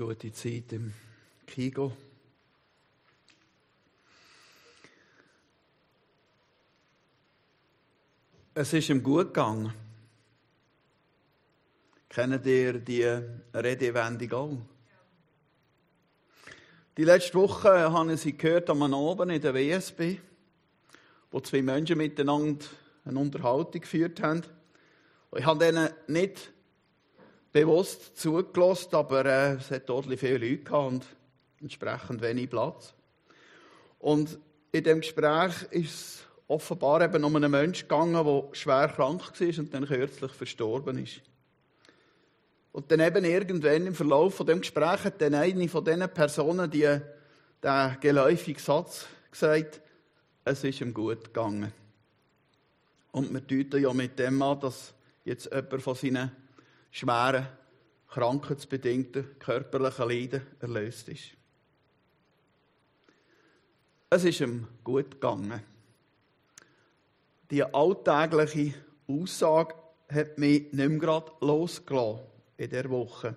eine gute Zeit im Kigo. Es ist ihm gut gegangen. Kennt ihr die Redewendung auch? Die letzte Woche habe ich sie gehört am Abend in der WSB, wo zwei Menschen miteinander eine Unterhaltung geführt haben. Ich habe denen nicht bewusst zugelassen, aber äh, es hat dort viele Leute gehabt und entsprechend wenig Platz. Und in dem Gespräch ist offenbar eben um einen Menschen gegangen, der schwer krank war und dann kürzlich verstorben ist. Und dann eben irgendwann im Verlauf von dem Gespräch hat dann eine von diesen Personen die, den geläufigen Satz gesagt, es ist ihm gut gegangen. Und wir deuten ja mit dem an, dass jetzt jemand von seinen schweren, krankheitsbedingten körperlichen Leiden erlöst ist. Es ist ihm gut gegangen. Die alltägliche Aussage hat mich nicht mehr gerade losgelassen in dieser Woche.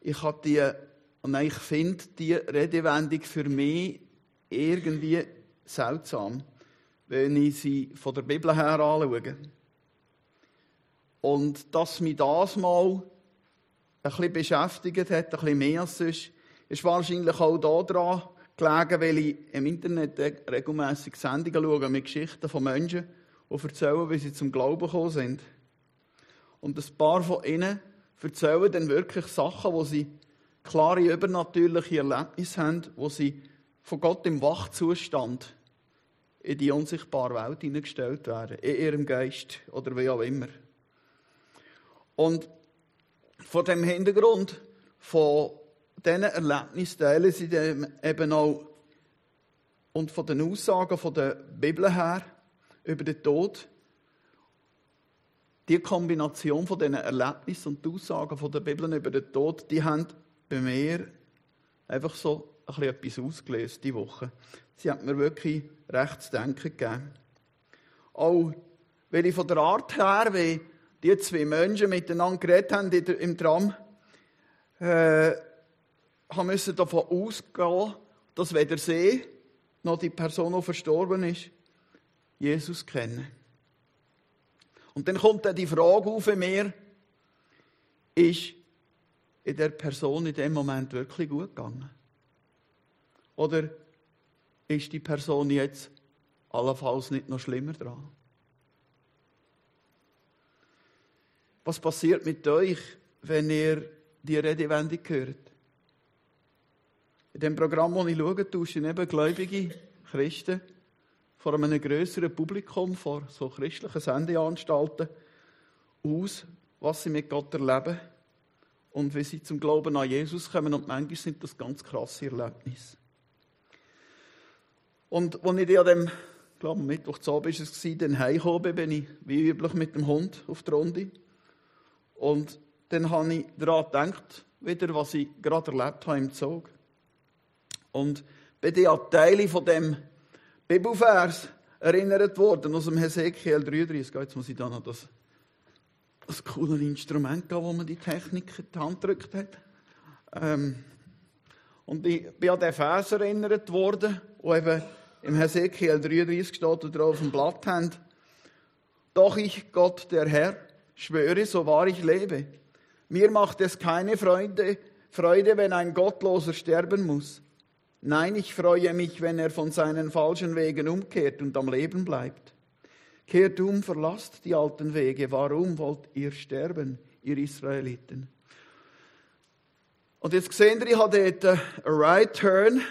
Ich habe die, und ich finde die Redewendung für mich irgendwie seltsam, wenn ich sie von der Bibel her anschaue. Und dass mich das mal ein bisschen beschäftigt hat, ein bisschen mehr als sonst, ist wahrscheinlich auch daran gelegen, weil ich im Internet regelmäßig Sendungen schaue mit Geschichten von Menschen, die erzählen, wie sie zum Glauben gekommen sind. Und ein paar von ihnen erzählen dann wirklich Sachen, wo sie klare übernatürliche Erlebnisse haben, wo sie von Gott im Wachzustand in die unsichtbare Welt hineingestellt werden, in ihrem Geist oder wie auch immer. Und von dem Hintergrund von diesen Erlebnissen teilen sie eben auch und von den Aussagen von der Bibel her über den Tod die Kombination von diesen Erlebnissen und den Aussagen von der Bibel über den Tod, die haben bei mir einfach so ein bisschen etwas ausgelöst diese Woche. Sie hat mir wirklich recht zu denken gegeben. Auch weil ich von der Art her, wie die zwei Menschen miteinander geredet haben im Tram, äh, haben müssen davon ausgehen, dass weder sie noch die Person, die verstorben ist, Jesus kennen. Und dann kommt dann die Frage auf mir, ist in der Person in dem Moment wirklich gut gegangen? Oder ist die Person jetzt allenfalls nicht noch schlimmer dran? Was passiert mit euch, wenn ihr die Redewendung hört? In dem Programm, das ich schaue, tauschen eben gläubige Christen vor einem größeren Publikum, vor so christlichen Sendeanstalten aus, was sie mit Gott erleben und wie sie zum Glauben an Jesus kommen. Und manchmal sind das ganz krasse Erlebnisse. Und als ich an dem, ich glaube, Mittwoch zu Abend war es, dann heimgekommen bin ich wie üblich mit dem Hund auf die Runde. Und dann habe ich daran gedacht, wieder, was ich gerade erlebt habe im Zug. Und bin ich an Teile von dem Bibelvers erinnert worden aus dem Hesekiel 33. Jetzt muss ich da noch das, das coole Instrument geben, wo man die Technik in die Hand gedrückt hat. Ähm, und ich bin an den Vers erinnert worden, wo eben im Hesekiel 33 steht oder auf dem Blatt haben. Doch ich, Gott, der Herr, schwöre, so wahr ich lebe. Mir macht es keine Freude, Freude, wenn ein Gottloser sterben muss. Nein, ich freue mich, wenn er von seinen falschen Wegen umkehrt und am Leben bleibt. Kehrt um, verlasst die alten Wege. Warum wollt ihr sterben, ihr Israeliten? Und jetzt sehen wir, ich habe dort ein Right Turn,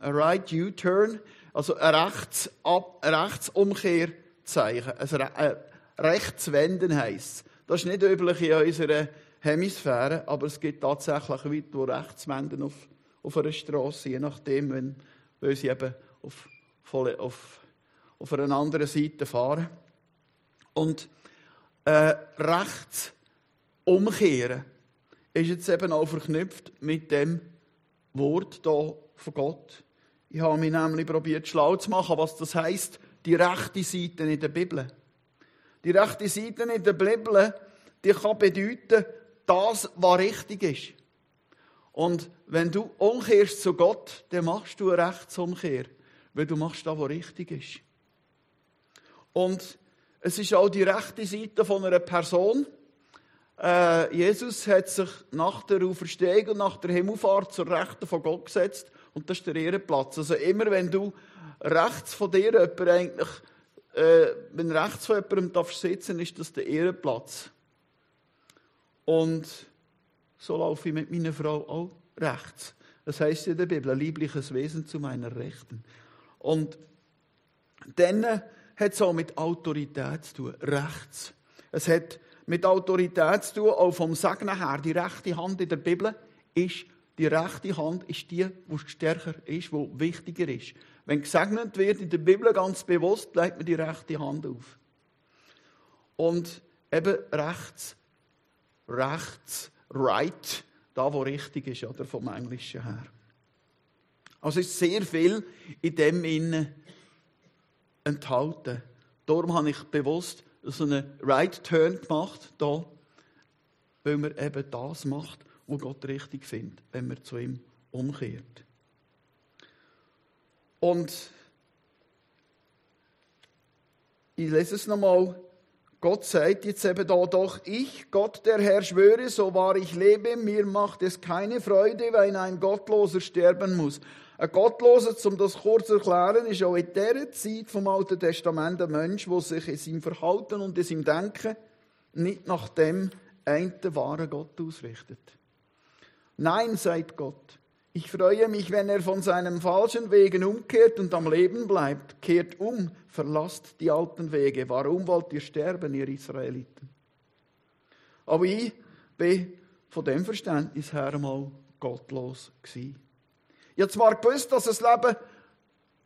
ein Right U-Turn, also ein Rechts Rechtsumkehrzeichen, ein Rechtswenden heisst. Das ist nicht üblich in unserer Hemisphäre, aber es gibt tatsächlich Leute, die Rechtswenden auf auf einer Straße, je nachdem, wenn, weil sie eben auf, auf, auf einer anderen Seite fahren. Und äh, rechts umkehren ist jetzt eben auch verknüpft mit dem Wort da von Gott. Ich habe mich nämlich probiert schlau zu machen, was das heißt, die rechte Seite in der Bibel. Die rechte Seite in der Bibel, die kann bedeuten, das, was richtig ist. Und wenn du umkehrst zu Gott, dann machst du eine Rechtsumkehr, weil du machst das, was richtig ist. Und es ist auch die rechte Seite von einer Person. Äh, Jesus hat sich nach der Auferstehung und nach der Himmelfahrt zur Rechten von Gott gesetzt und das ist der Ehrenplatz. Also immer wenn du rechts von dir jemand eigentlich, äh, wenn rechts von jemandem darfst sitzen, ist das der Ehrenplatz. Und so laufe ich mit meiner Frau auch rechts. Das heißt in der Bibel, ein liebliches Wesen zu meiner Rechten. Und dann hat es auch mit Autorität zu tun, rechts. Es hat mit Autorität zu tun, auch vom Segnen her. Die rechte Hand in der Bibel ist, die rechte Hand ist die, die stärker ist, die wichtiger ist. Wenn gesegnet wird in der Bibel ganz bewusst, legt man die rechte Hand auf. Und eben rechts, rechts, right, da wo richtig ist, oder vom Englischen her. Also ist sehr viel in dem Innen enthalten. Darum habe ich bewusst so einen Right Turn gemacht, da, weil man eben das macht, was Gott richtig findet, wenn man zu ihm umkehrt. Und ich lese es nochmal. Gott sagt jetzt eben da, doch ich, Gott der Herr, schwöre, so wahr ich lebe, mir macht es keine Freude, wenn ein Gottloser sterben muss. Ein Gottloser, um das kurz zu erklären, ist auch in dieser Zeit vom Alten Testament ein Mensch, der sich in seinem Verhalten und in seinem Denken nicht nach dem einen wahren Gott ausrichtet. Nein, sagt Gott. Ich freue mich, wenn er von seinem falschen Wegen umkehrt und am Leben bleibt. Kehrt um, verlasst die alten Wege. Warum wollt ihr sterben, ihr Israeliten? Aber ich bin von dem Verständnis her mal gottlos gewesen. Ich habe zwar gewusst, dass das Leben,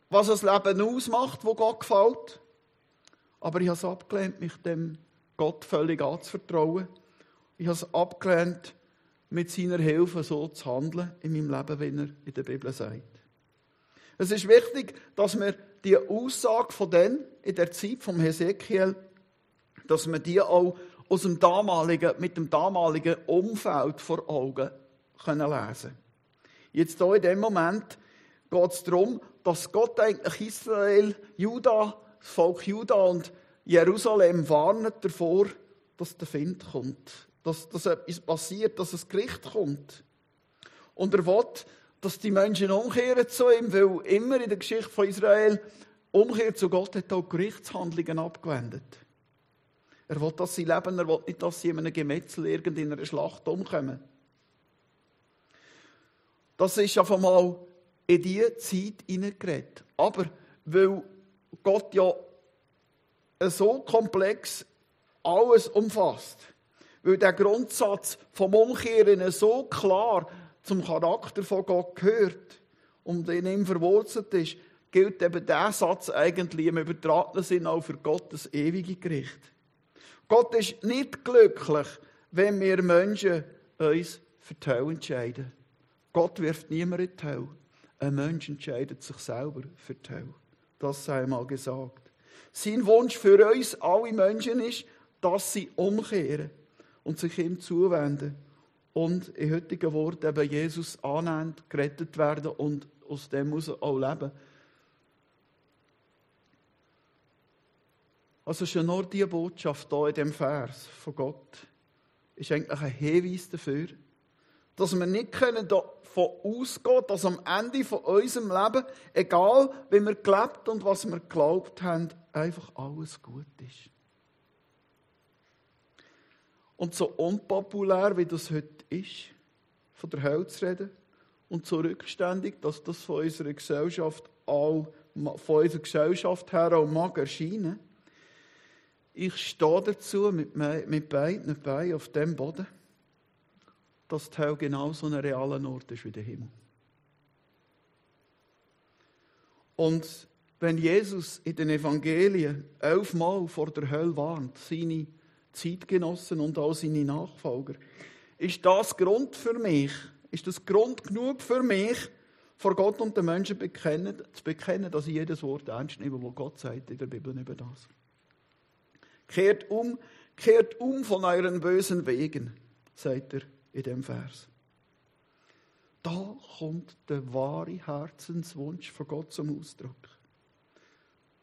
was das Leben ausmacht, wo Gott gefällt, aber ich habe es abgelehnt, mich dem Gott völlig anzuvertrauen. Ich habe es abgelehnt, mit seiner Hilfe so zu handeln in meinem Leben, wie er in der Bibel sagt. Es ist wichtig, dass wir die Aussage von denen in der Zeit vom Hesekiel, dass wir die auch aus dem damaligen, mit dem damaligen Umfeld vor Augen können lesen Jetzt hier in dem Moment geht es darum, dass Gott eigentlich Israel, Juda, das Volk Juda und Jerusalem warnet davor, dass der Find kommt. Dass, dass etwas passiert, dass ein Gericht kommt. Und er will, dass die Menschen umkehren zu ihm, weil immer in der Geschichte von Israel Umkehr zu Gott hat auch Gerichtshandlungen abgewendet. Er will, dass sie leben, er will nicht, dass sie in einem Gemetzel in einer Schlacht umkommen. Das ist auf einmal in diese Zeit hineingeredet. Aber weil Gott ja so komplex alles umfasst, weil der Grundsatz vom Umkehren so klar zum Charakter von Gott gehört und in ihm verwurzelt ist, gilt eben der Satz eigentlich im übertragenen Sinn auch für Gottes ewige Gericht. Gott ist nicht glücklich, wenn wir Menschen uns für die Hölle entscheiden. Gott wirft niemand in die Hölle. Ein Mensch entscheidet sich selber für die Hölle. Das sei einmal gesagt. Sein Wunsch für uns, alle Menschen, ist, dass sie umkehren und sich ihm zuwenden und in heutigen Worten eben Jesus annehmen, gerettet werden und aus dem muss auch leben. Also schon nur diese Botschaft hier in dem Vers von Gott ist eigentlich ein Hinweis dafür, dass wir nicht können davon ausgehen dass am Ende von unserem Leben, egal wie wir gelebt und was wir geglaubt haben, einfach alles gut ist. Und so unpopulär, wie das heute ist, von der Hölle zu reden, und so rückständig, dass das von unserer Gesellschaft, auch, von unserer Gesellschaft her auch mag erscheinen. Ich stehe dazu mit, mit beiden Beinen auf dem Boden dass die Hölle genauso ein realer Ort ist wie der Himmel. Und wenn Jesus in den Evangelien elfmal vor der Hölle warnt, seine Zeitgenossen und auch seine Nachfolger, ist das Grund für mich, ist das Grund genug für mich, vor Gott und den Menschen bekennen, zu bekennen, dass ich jedes Wort ernst nehme, was Gott sagt in der Bibel über das. Kehrt um, kehrt um von euren bösen Wegen, sagt er in dem Vers. kommt der wahre Herzenswunsch von Gott zum Ausdruck.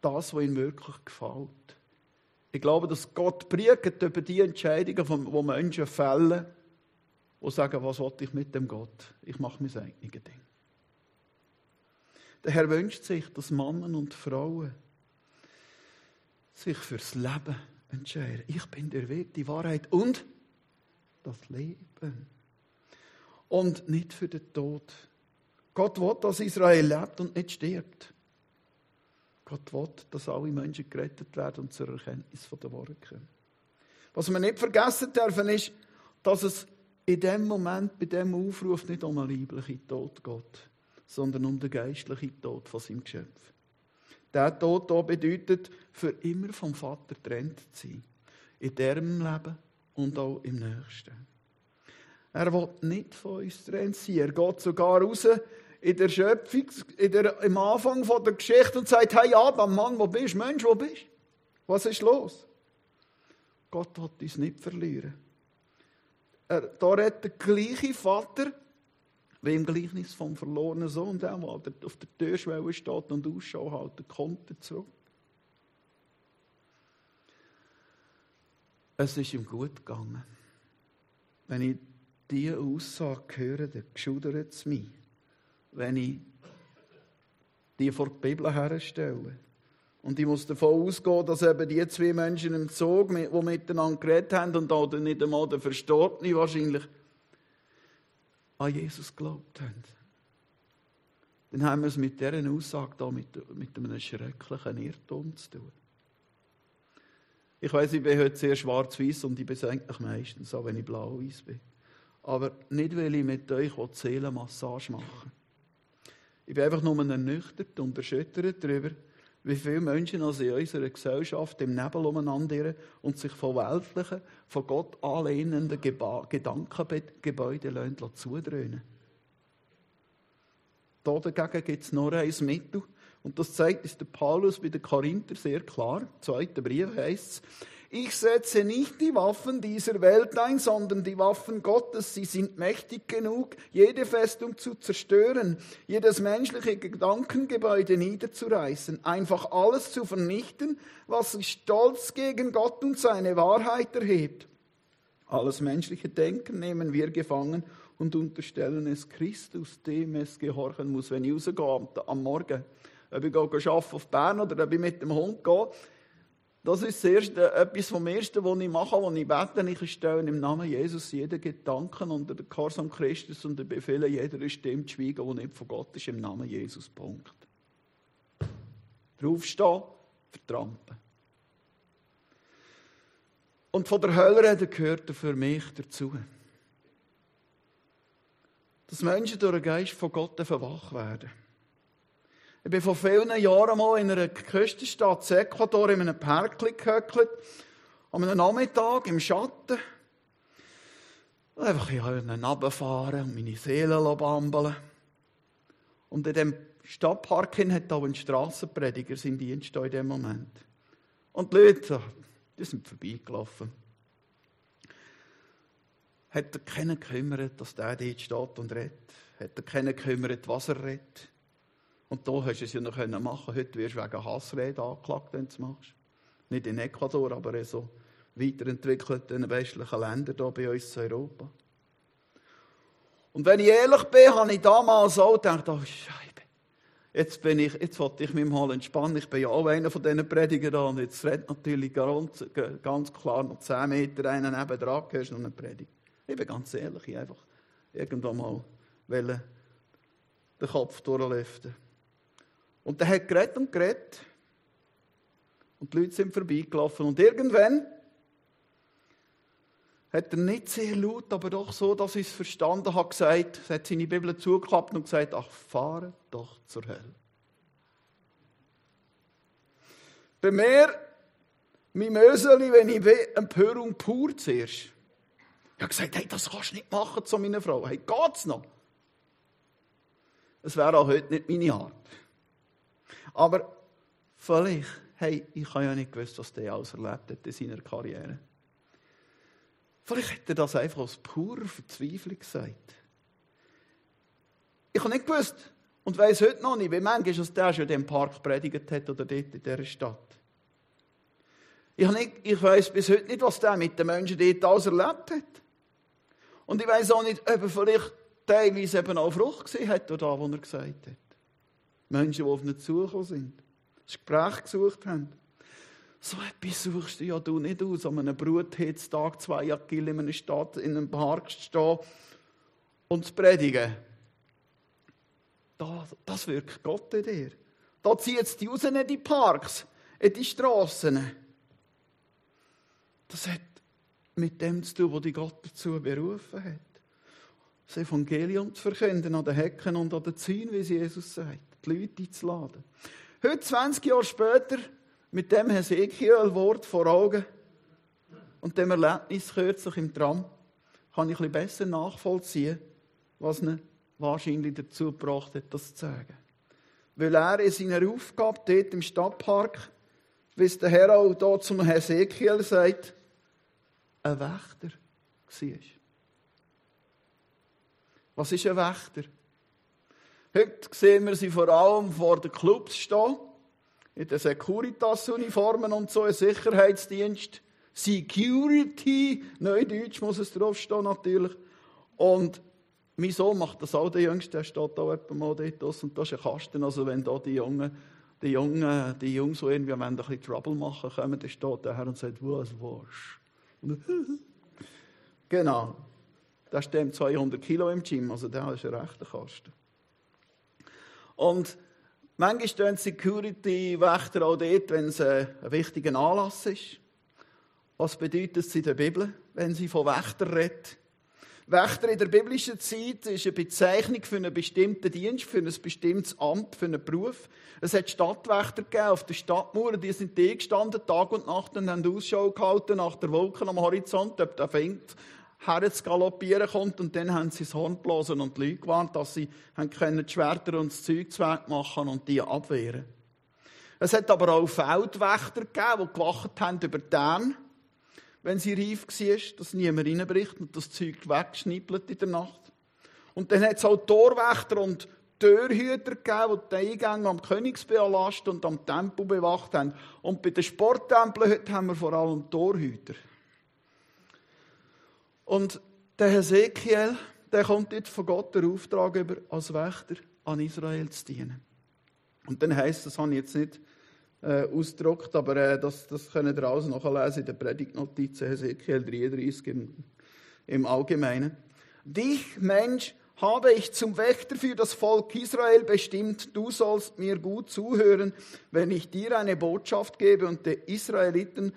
Das, was ihm wirklich gefällt. Ich glaube, dass Gott briegt über die Entscheidungen, die Menschen fällen und sagen, was will ich mit dem Gott? Ich mache mein eigenes Ding. Der Herr wünscht sich, dass Männer und Frauen sich fürs Leben entscheiden. Ich bin der Weg, die Wahrheit und das Leben. Und nicht für den Tod. Gott will, dass Israel lebt und nicht stirbt. Gott will, dass alle Menschen gerettet werden und zur Erkenntnis der Wahrheit kommen. Was wir nicht vergessen dürfen, ist, dass es in dem Moment, bei dem Aufruf nicht um einen leiblichen Tod geht, sondern um den geistlichen Tod von seinem Geschöpf. Der Tod hier bedeutet, für immer vom Vater getrennt zu sein. In diesem Leben und auch im nächsten. Er will nicht von uns getrennt sein. Er geht sogar raus in der Schöpfung, in der, im Anfang von der Geschichte und sagt, hey Adam, Mann, wo bist du? Mensch, wo bist du? Was ist los? Gott will uns nicht verlieren. Er, da redet der gleiche Vater, wie im Gleichnis vom verlorenen Sohn, der, der auf der Türschwelle steht und Ausschau hält, kommt er zurück. Es ist ihm gut gegangen. Wenn ich diese Aussage höre, dann schudert es mich wenn ich die vor die Bibel herstelle. Und ich muss davon ausgehen, dass eben die zwei Menschen im Zug, die miteinander geredet haben und auch nicht einmal der Verstorbene wahrscheinlich an Jesus geglaubt haben. Dann haben wir es mit dieser Aussage da mit, mit einem schrecklichen Irrtum zu tun. Ich weiß, ich bin heute sehr schwarz-weiß und ich bin eigentlich meistens auch, wenn ich blau-weiß bin. Aber nicht, weil ich mit euch Seelenmassage mache. Ich bin einfach nur ernüchtert und erschüttert darüber, wie viele Menschen also in unserer Gesellschaft im Nebel umeinander und sich von weltlichen, von Gott anlehnenden Gedankengebäuden zudröhnen Da dagegen gibt es nur ein Mittel. Und das zeigt uns der Paulus bei den Korinther sehr klar. Im zweiten Brief heißt es, ich setze nicht die Waffen dieser Welt ein, sondern die Waffen Gottes. Sie sind mächtig genug, jede Festung zu zerstören, jedes menschliche Gedankengebäude niederzureißen, einfach alles zu vernichten, was sich stolz gegen Gott und seine Wahrheit erhebt. Alles menschliche Denken nehmen wir gefangen und unterstellen es Christus, dem es gehorchen muss. Wenn ich rausgehe am Morgen, ob ich arbeite auf Bern oder ob ich mit dem Hund gehe, das ist das Erste, etwas vom Ersten, was ich mache, was ich bete. Ich stelle im Namen Jesus jeden Gedanken unter den Gehorsam Christus und befehle jeder Stimme zu schweigen, die nicht von Gott ist, im Namen Jesus. Punkt. Draufstehen, vertrampen. Und von der Hölle gehört für mich dazu. Dass Menschen durch den Geist von Gott wach werden. Ich bin vor vielen Jahren mal in einer Küstenstadt Ecuador in einem Parkli gehöckelt. An einem Nachmittag im Schatten. Und einfach hier runterfahren und meine Seele bambeln. Und in dem Stadtpark hat auch ein Strassenprediger seinen Dienst in dem Moment. Und die Leute, die sind vorbeigelaufen. Hat er keinen gekümmert, dass der dort steht und redet? Hat er keinen gekümmert, was er redet? Und da hast du es ja noch machen Heute wirst du wegen Hassrede angeklagt, wenn du es machst. Nicht in Ecuador, aber in so weiterentwickelten westlichen Ländern hier bei uns in Europa. Und wenn ich ehrlich bin, habe ich damals auch gedacht, oh Scheibe, jetzt bin ich, jetzt wollte ich mich mal entspannen. Ich bin ja auch einer von diesen Predigern und jetzt redet natürlich ganz, ganz klar noch 10 Meter einen nebendran, hörst du noch eine Predigt. Ich bin ganz ehrlich, ich einfach irgendwann mal den Kopf durchlüften. Und der hat geredet und geredet. Und die Leute sind vorbeigelaufen. Und irgendwann hat er nicht sehr laut, aber doch so, dass ich es verstanden habe, gesagt, er hat seine Bibel zugeklappt und gesagt, ach, fahre doch zur Hölle. Bei mir, mein Möseli, wenn ich will, Empörung pur zuerst. Ich habe gesagt, hey, das kannst du nicht machen zu meiner Frau. Hey, geht's noch? Es wäre auch heute nicht meine Art. Aber vielleicht, hey, ich habe ja nicht gewusst, was der alles erlebt hat in seiner Karriere. Vielleicht hat er das einfach aus purer Verzweiflung gesagt. Ich habe nicht gewusst und weiß heute noch nicht, wie manchmal dass der schon in diesem Park predigt hat oder dort in dieser Stadt. Ich, ich weiß bis heute nicht, was der mit den Menschen dort alles erlebt hat. Und ich weiß auch nicht, ob er vielleicht teilweise eben auch Frucht gesehen hat, oder da, wo er gesagt hat. Menschen, die auf ihn zugekommen sind, das Gespräch gesucht haben. So etwas suchst du ja du nicht aus, an einem Brutheitstag zwei Agil in einer Stadt, in einem Park zu stehen und zu predigen. Das, das wirkt Gott in dir. Da zieht es die raus in die Parks, in die Strassen. Das hat mit dem zu tun, was die Gott dazu berufen hat. Das Evangelium zu verkünden an den Hecken und an den Zäunen, wie es Jesus sagt. Die Leute einzuladen. Heute, 20 Jahre später, mit dem Hesekiel-Wort vor Augen und dem Erlebnis kürzlich im Tram, kann ich ein besser nachvollziehen, was ihn wahrscheinlich dazu gebracht hat, das zu sagen. Weil er in seiner Aufgabe dort im Stadtpark, wie es der Herr auch dort zum Hesekiel sagt, ein Wächter war. Was ist ein Wächter? Heute sehen wir sie vor allem vor den Clubs stehen, in den Securitas-Uniformen und so, ein Sicherheitsdienst. Security, Neudeutsch muss es draufstehen natürlich. Und mein Sohn macht das auch, der Jüngste, der steht da etwa mal dort und da ist ein Kasten, also wenn da die Jungen, die Jungen, die Jungs, die irgendwie ein bisschen Trouble machen, kommen, dann steht der Herr und sagt, was war's? genau. Der stemmt 200 Kilo im Gym, also der ist ein rechter Kasten. Und manchmal stehen Security-Wächter auch dort, wenn es ein wichtiger Anlass ist. Was bedeutet es in der Bibel, wenn sie von Wächter redet? Wächter in der biblischen Zeit ist eine Bezeichnung für einen bestimmten Dienst, für ein bestimmtes Amt, für einen Beruf. Es hat Stadtwächter gegeben auf der Stadtmauer, die sind da gestanden, Tag und Nacht, und haben Ausschau gehalten nach der Wolke am Horizont, ob der fängt, her zu galoppieren kommt, und dann haben sie das Horn geblasen und die Leute gewarnt, dass sie können die Schwerter und das Zeug machen und die abwehren. Es hat aber auch Feldwächter gegeben, die gewacht haben über den wenn sie reif war, dass niemand reinbricht und das Zeug wegschnippelt in der Nacht. Und dann hat es auch Torwächter und Türhüter gegeben, die die Eingänge am Königsbealast und am Tempel bewacht haben. Und bei den Sporttempeln heute haben wir vor allem Torhüter. Und der Hesekiel, der kommt jetzt von Gott den Auftrag über, als Wächter an Israel zu dienen. Und dann heisst das habe ich jetzt nicht äh, ausgedruckt, aber äh, das, das können ihr alles nachlesen in der Predigtnotizen Hesekiel 33 im, im Allgemeinen. Dich, Mensch, habe ich zum Wächter für das Volk Israel bestimmt. Du sollst mir gut zuhören, wenn ich dir eine Botschaft gebe und die Israeliten,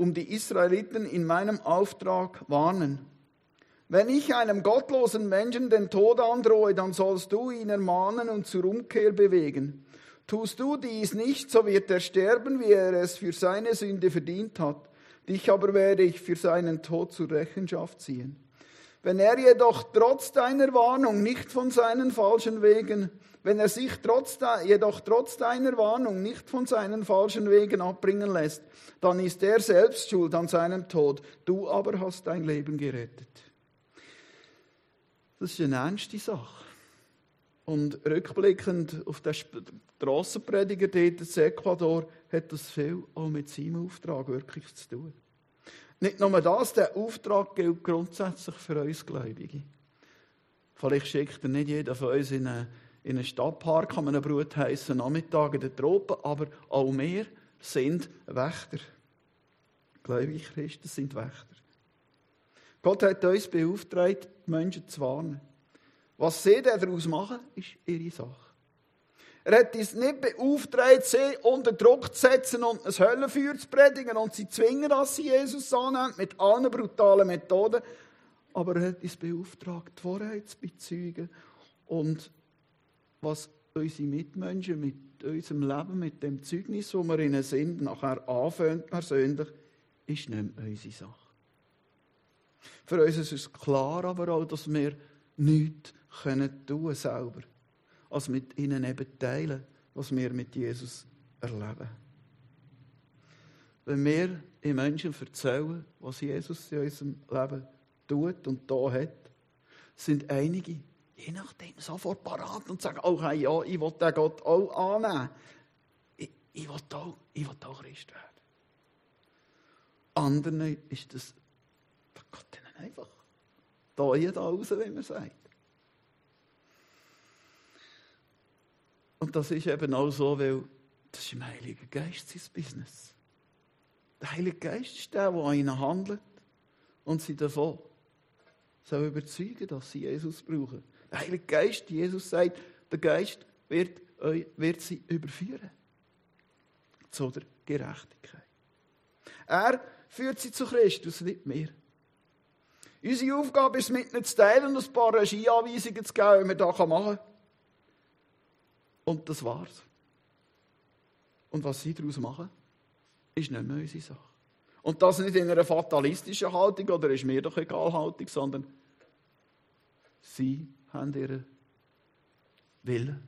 um die Israeliten in meinem Auftrag warnen. Wenn ich einem gottlosen Menschen den Tod androhe, dann sollst du ihn ermahnen und zur Umkehr bewegen. Tust du dies nicht, so wird er sterben, wie er es für seine Sünde verdient hat. Dich aber werde ich für seinen Tod zur Rechenschaft ziehen. Wenn er jedoch trotz deiner Warnung nicht von seinen falschen Wegen, wenn er sich trotz, jedoch trotz deiner Warnung nicht von seinen falschen Wegen abbringen lässt, dann ist er selbst schuld an seinem Tod. Du aber hast dein Leben gerettet. Das ist eine ernste Sache. Und rückblickend auf den Strassenprediger dort in Ecuador hat das viel auch mit seinem Auftrag wirklich zu tun. Nicht nur das, der Auftrag gilt grundsätzlich für uns Gläubige. Vielleicht schickt er nicht jeder von uns in einen, in einen Stadtpark an einem brutheißen Nachmittag in den Tropen, aber auch wir sind Wächter. Gläubige Christen sind Wächter. Gott hat uns beauftragt, die Menschen zu warnen. Was sie daraus machen, ist ihre Sache. Er hat uns nicht beauftragt, sie unter Druck zu setzen und ein Höllenfeuer zu predigen und sie zwingen, dass sie Jesus annehmen, mit allen brutalen Methoden. Aber er hat uns beauftragt, die Wahrheit zu bezeugen und was unsere Mitmenschen mit unserem Leben, mit dem Zeugnis, wo wir ihnen sind, nachher anfangen persönlich, ist nicht mehr unsere Sache. Für uns ist es klar aber auch, dass wir nichts können tun selber, als mit ihnen eben teilen, was wir mit Jesus erleben. Wenn wir den Menschen erzählen, was Jesus in unserem Leben tut und da hat, sind einige je nachdem sofort parat und sagen, oh hey, ja, ich will den Gott auch annehmen. Ich, ich, will, auch, ich will auch Christ werden. Anderen ist das, da geht ihnen einfach da da raus, wie man sagt. Und das ist eben auch so, weil das ist im Heiligen Geist sein Business. Der Heilige Geist ist der, der an ihnen handelt und sie davon soll überzeugen, dass sie Jesus brauchen. Der Heilige Geist, Jesus sagt, der Geist wird, wird sie überführen zu der Gerechtigkeit. Er führt sie zu Christus, nicht mehr. Unsere Aufgabe ist, mit ihnen zu teilen und ein paar Regieanweisungen zu geben, wie wir das machen können. Und das war's. Und was sie daraus machen, ist nicht mehr unsere Sache. Und das nicht in einer fatalistischen Haltung oder ist mir doch egal Haltung, sondern sie haben ihren Willen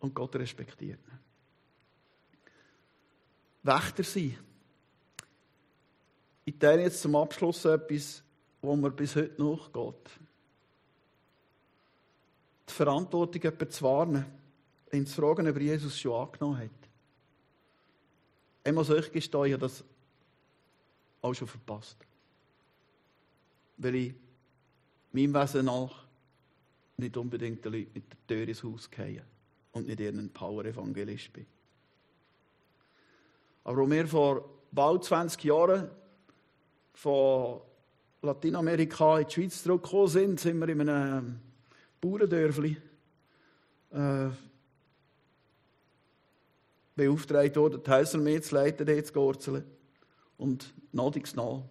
und Gott respektiert ihn. Wächter sein. Ich teile jetzt zum Abschluss etwas, wo mir bis heute nachgeht. Die Verantwortung, jemanden zu warnen, ihn zu fragen, ob er Jesus schon angenommen hat. Ich muss euch gestehen, ich habe das auch schon verpasst. Weil ich meinem Wesen nach nicht unbedingt den Leuten mit der Tür ins Haus gehe und nicht irgendein Power-Evangelist bin. Aber als wir vor bald 20 Jahren von Lateinamerika in die Schweiz zurückgekommen sind, sind wir in einem Bauerndörfli äh, beauftragt worden, die Häuser zu leiten, dort zu gurzeln. Und nadigs nach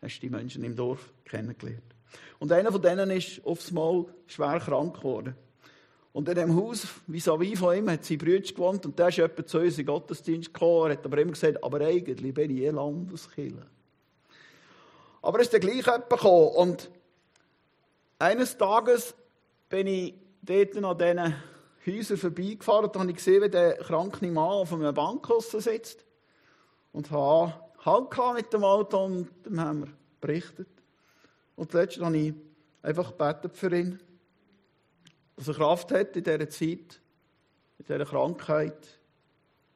hast du die Menschen im Dorf kennengelernt. Und einer von denen ist aufs Mal schwer krank geworden. Und in dem Haus, vis-à-vis von ihm, hat sein Bruder gewohnt und der ist etwa zu uns in Gottesdienst gekommen. Er hat aber immer gesagt, aber eigentlich bin ich eh Landeskiller. Aber er ist dann gleich jemand gekommen. Und eines Tages bin ich dort an diesen Häusern vorbeigefahren und habe ich gesehen, wie der kranke Mann auf einem Bankkosten sitzt. Und habe Halt mit dem Auto und dem haben wir berichtet. Und zuletzt habe ich einfach gebetet für ihn, dass er Kraft hat in dieser Zeit, in dieser Krankheit,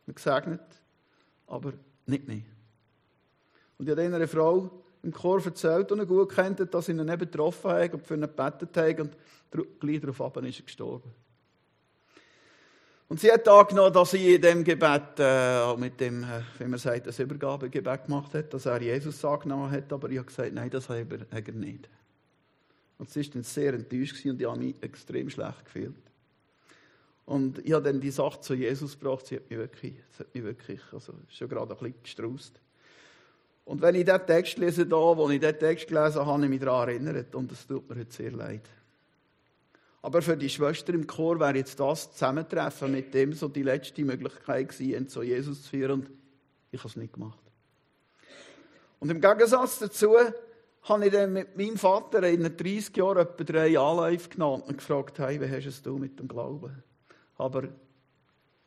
gesegnet, aber nicht mehr. Und ich habe einer Frau im Chor erzählt, die ihn gut kennt, dass sie ihn eben getroffen haben und für ihn gebetet haben und gleich darauf ist er gestorben. Und sie hat angenommen, dass sie in dem Gebet, äh, mit dem, äh, wie man sagt, das Übergabegebet gemacht hat, dass er Jesus angenommen hat, aber ich habe gesagt, nein, das hat er, nicht. Und sie war dann sehr enttäuscht und ich habe mich extrem schlecht gefühlt. Und ich habe dann die Sache zu Jesus gebracht, sie hat mich wirklich, sie hat mich wirklich also schon gerade ein bisschen gestraußt. Und wenn ich diesen Text lese, da, wo ich diesen Text gelesen habe, habe ich mich daran erinnert und es tut mir heute sehr leid. Aber für die Schwester im Chor wäre jetzt das Zusammentreffen mit dem so die letzte Möglichkeit gewesen, zu Jesus zu führen und ich habe es nicht gemacht. Und im Gegensatz dazu habe ich dann mit meinem Vater in 30 Jahren etwa drei Anläufe genommen und gefragt, hey, wie hast du mit dem Glauben? Aber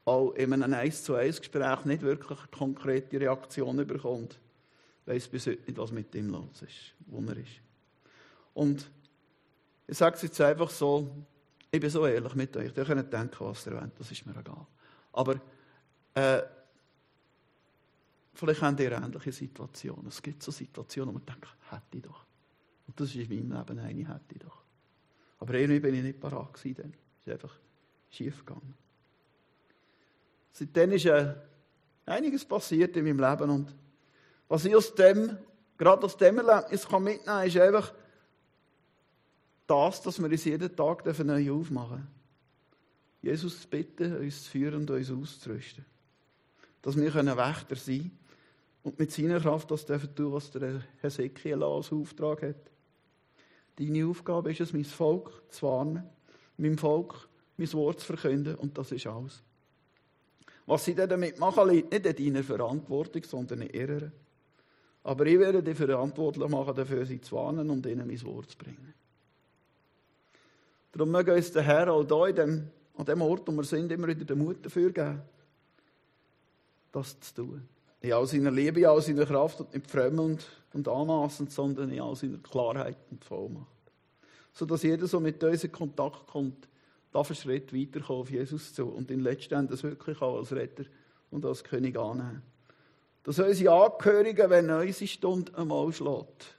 auch in einem 1 zu 1 Gespräch nicht wirklich eine konkrete Reaktion bekommt weiß bis heute nicht, was mit ihm los ist, wo er ist. Und ich sage es jetzt einfach so, ich bin so ehrlich mit euch, ihr könnt denken, was ihr wollt, das ist mir egal. Aber äh, vielleicht habt ihr ähnliche Situationen. Es gibt so Situationen, wo man denkt, hätte ich doch. Und das ist in meinem Leben eine, hätte ich doch. Aber irgendwie bin ich nicht parat gewesen. Es ist einfach schief gegangen. Seitdem ist äh, einiges passiert in meinem Leben und was ich aus dem, gerade aus dem Erlebnis kann mitnehmen kann, ist einfach das, dass wir uns jeden Tag neu aufmachen dürfen. Jesus zu bitten, uns zu führen und uns auszurüsten. Dass wir Wächter sein können und mit seiner Kraft das dürfen tun, was der Hesekiel als Auftrag hat. Deine Aufgabe ist es, mein Volk zu warnen, meinem Volk mein Wort zu verkünden und das ist alles. Was sie damit machen, liegt nicht in deiner Verantwortung, sondern in ihrer. Aber ich werde dich verantwortlich machen, dafür sie zu warnen und ihnen mein Wort zu bringen. Darum möge uns der Herr auch hier in dem, an dem Ort, wo wir sind, immer wieder den Mut dafür geben, das zu tun. In all seiner Liebe, in all seiner Kraft und nicht fremd und, anmaßend, sondern in all seiner Klarheit und Vollmacht. sodass jeder, so mit uns in Kontakt kommt, darf einen Schritt weiterkommen auf Jesus zu und ihn letztendlich wirklich auch als Retter und als König annehmen. Dass unsere Angehörigen, wenn unsere Stunde einmal schlägt,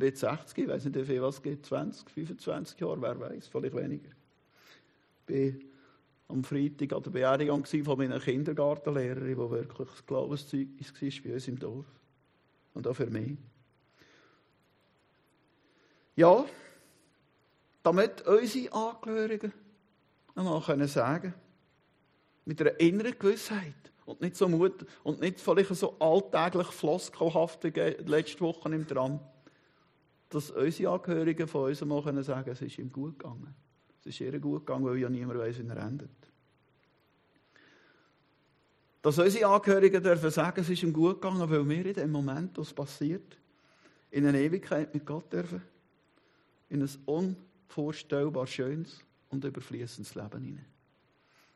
jetzt 60, ich weiß nicht, wie viel was gibt, 20, 25 Jahre, wer weiß, vielleicht weniger. Ich bin am Freitag an der Beerdigung von meiner Kindergartenlehrerin, die wirklich das Glaubenszeugnis war bei uns im Dorf. Und auch für mich. Ja, damit unsere Angehörigen einmal können sagen mit einer inneren Gewissheit und nicht so Mut und nicht vielleicht so alltäglich floskelhaft wie letzte Woche im Tram, dass unsere Angehörigen von uns einmal können sagen es ist ihm gut gegangen. Es ist ihr gut gegangen, weil ja niemand weiß, wie er endet. Dass unsere Angehörigen dürfen sagen, es ist ihm gut gegangen, weil wir in dem Moment, was passiert, in eine Ewigkeit mit Gott dürfen, in ein unvorstellbar schönes und überfließendes Leben hinein.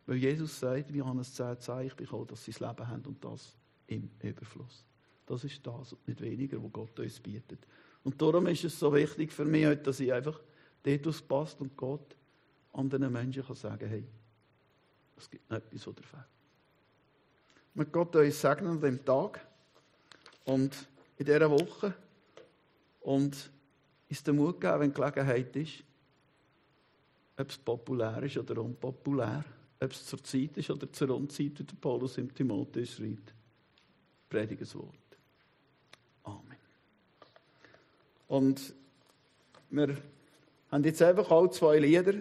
Weil Jesus sagt, wie Johannes 10, 10 ich bekomme, dass sie das Leben haben und das im Überfluss. Das ist das und nicht weniger, was Gott uns bietet. Und darum ist es so wichtig für mich heute, dass ich einfach dort, was passt und Gott anderen Menschen kann sagen, hey, es gibt noch etwas, was fehlt. Mit Gott uns segnen an dem Tag und in dieser Woche und uns den Mut geben, wenn Gelegenheit ist, ob es populär ist oder unpopulär, ob es zur Zeit ist oder zur Unzeit, wie der Paulus im Timotheus schreibt. Predige das Wort. Und wir haben jetzt einfach auch zwei Lieder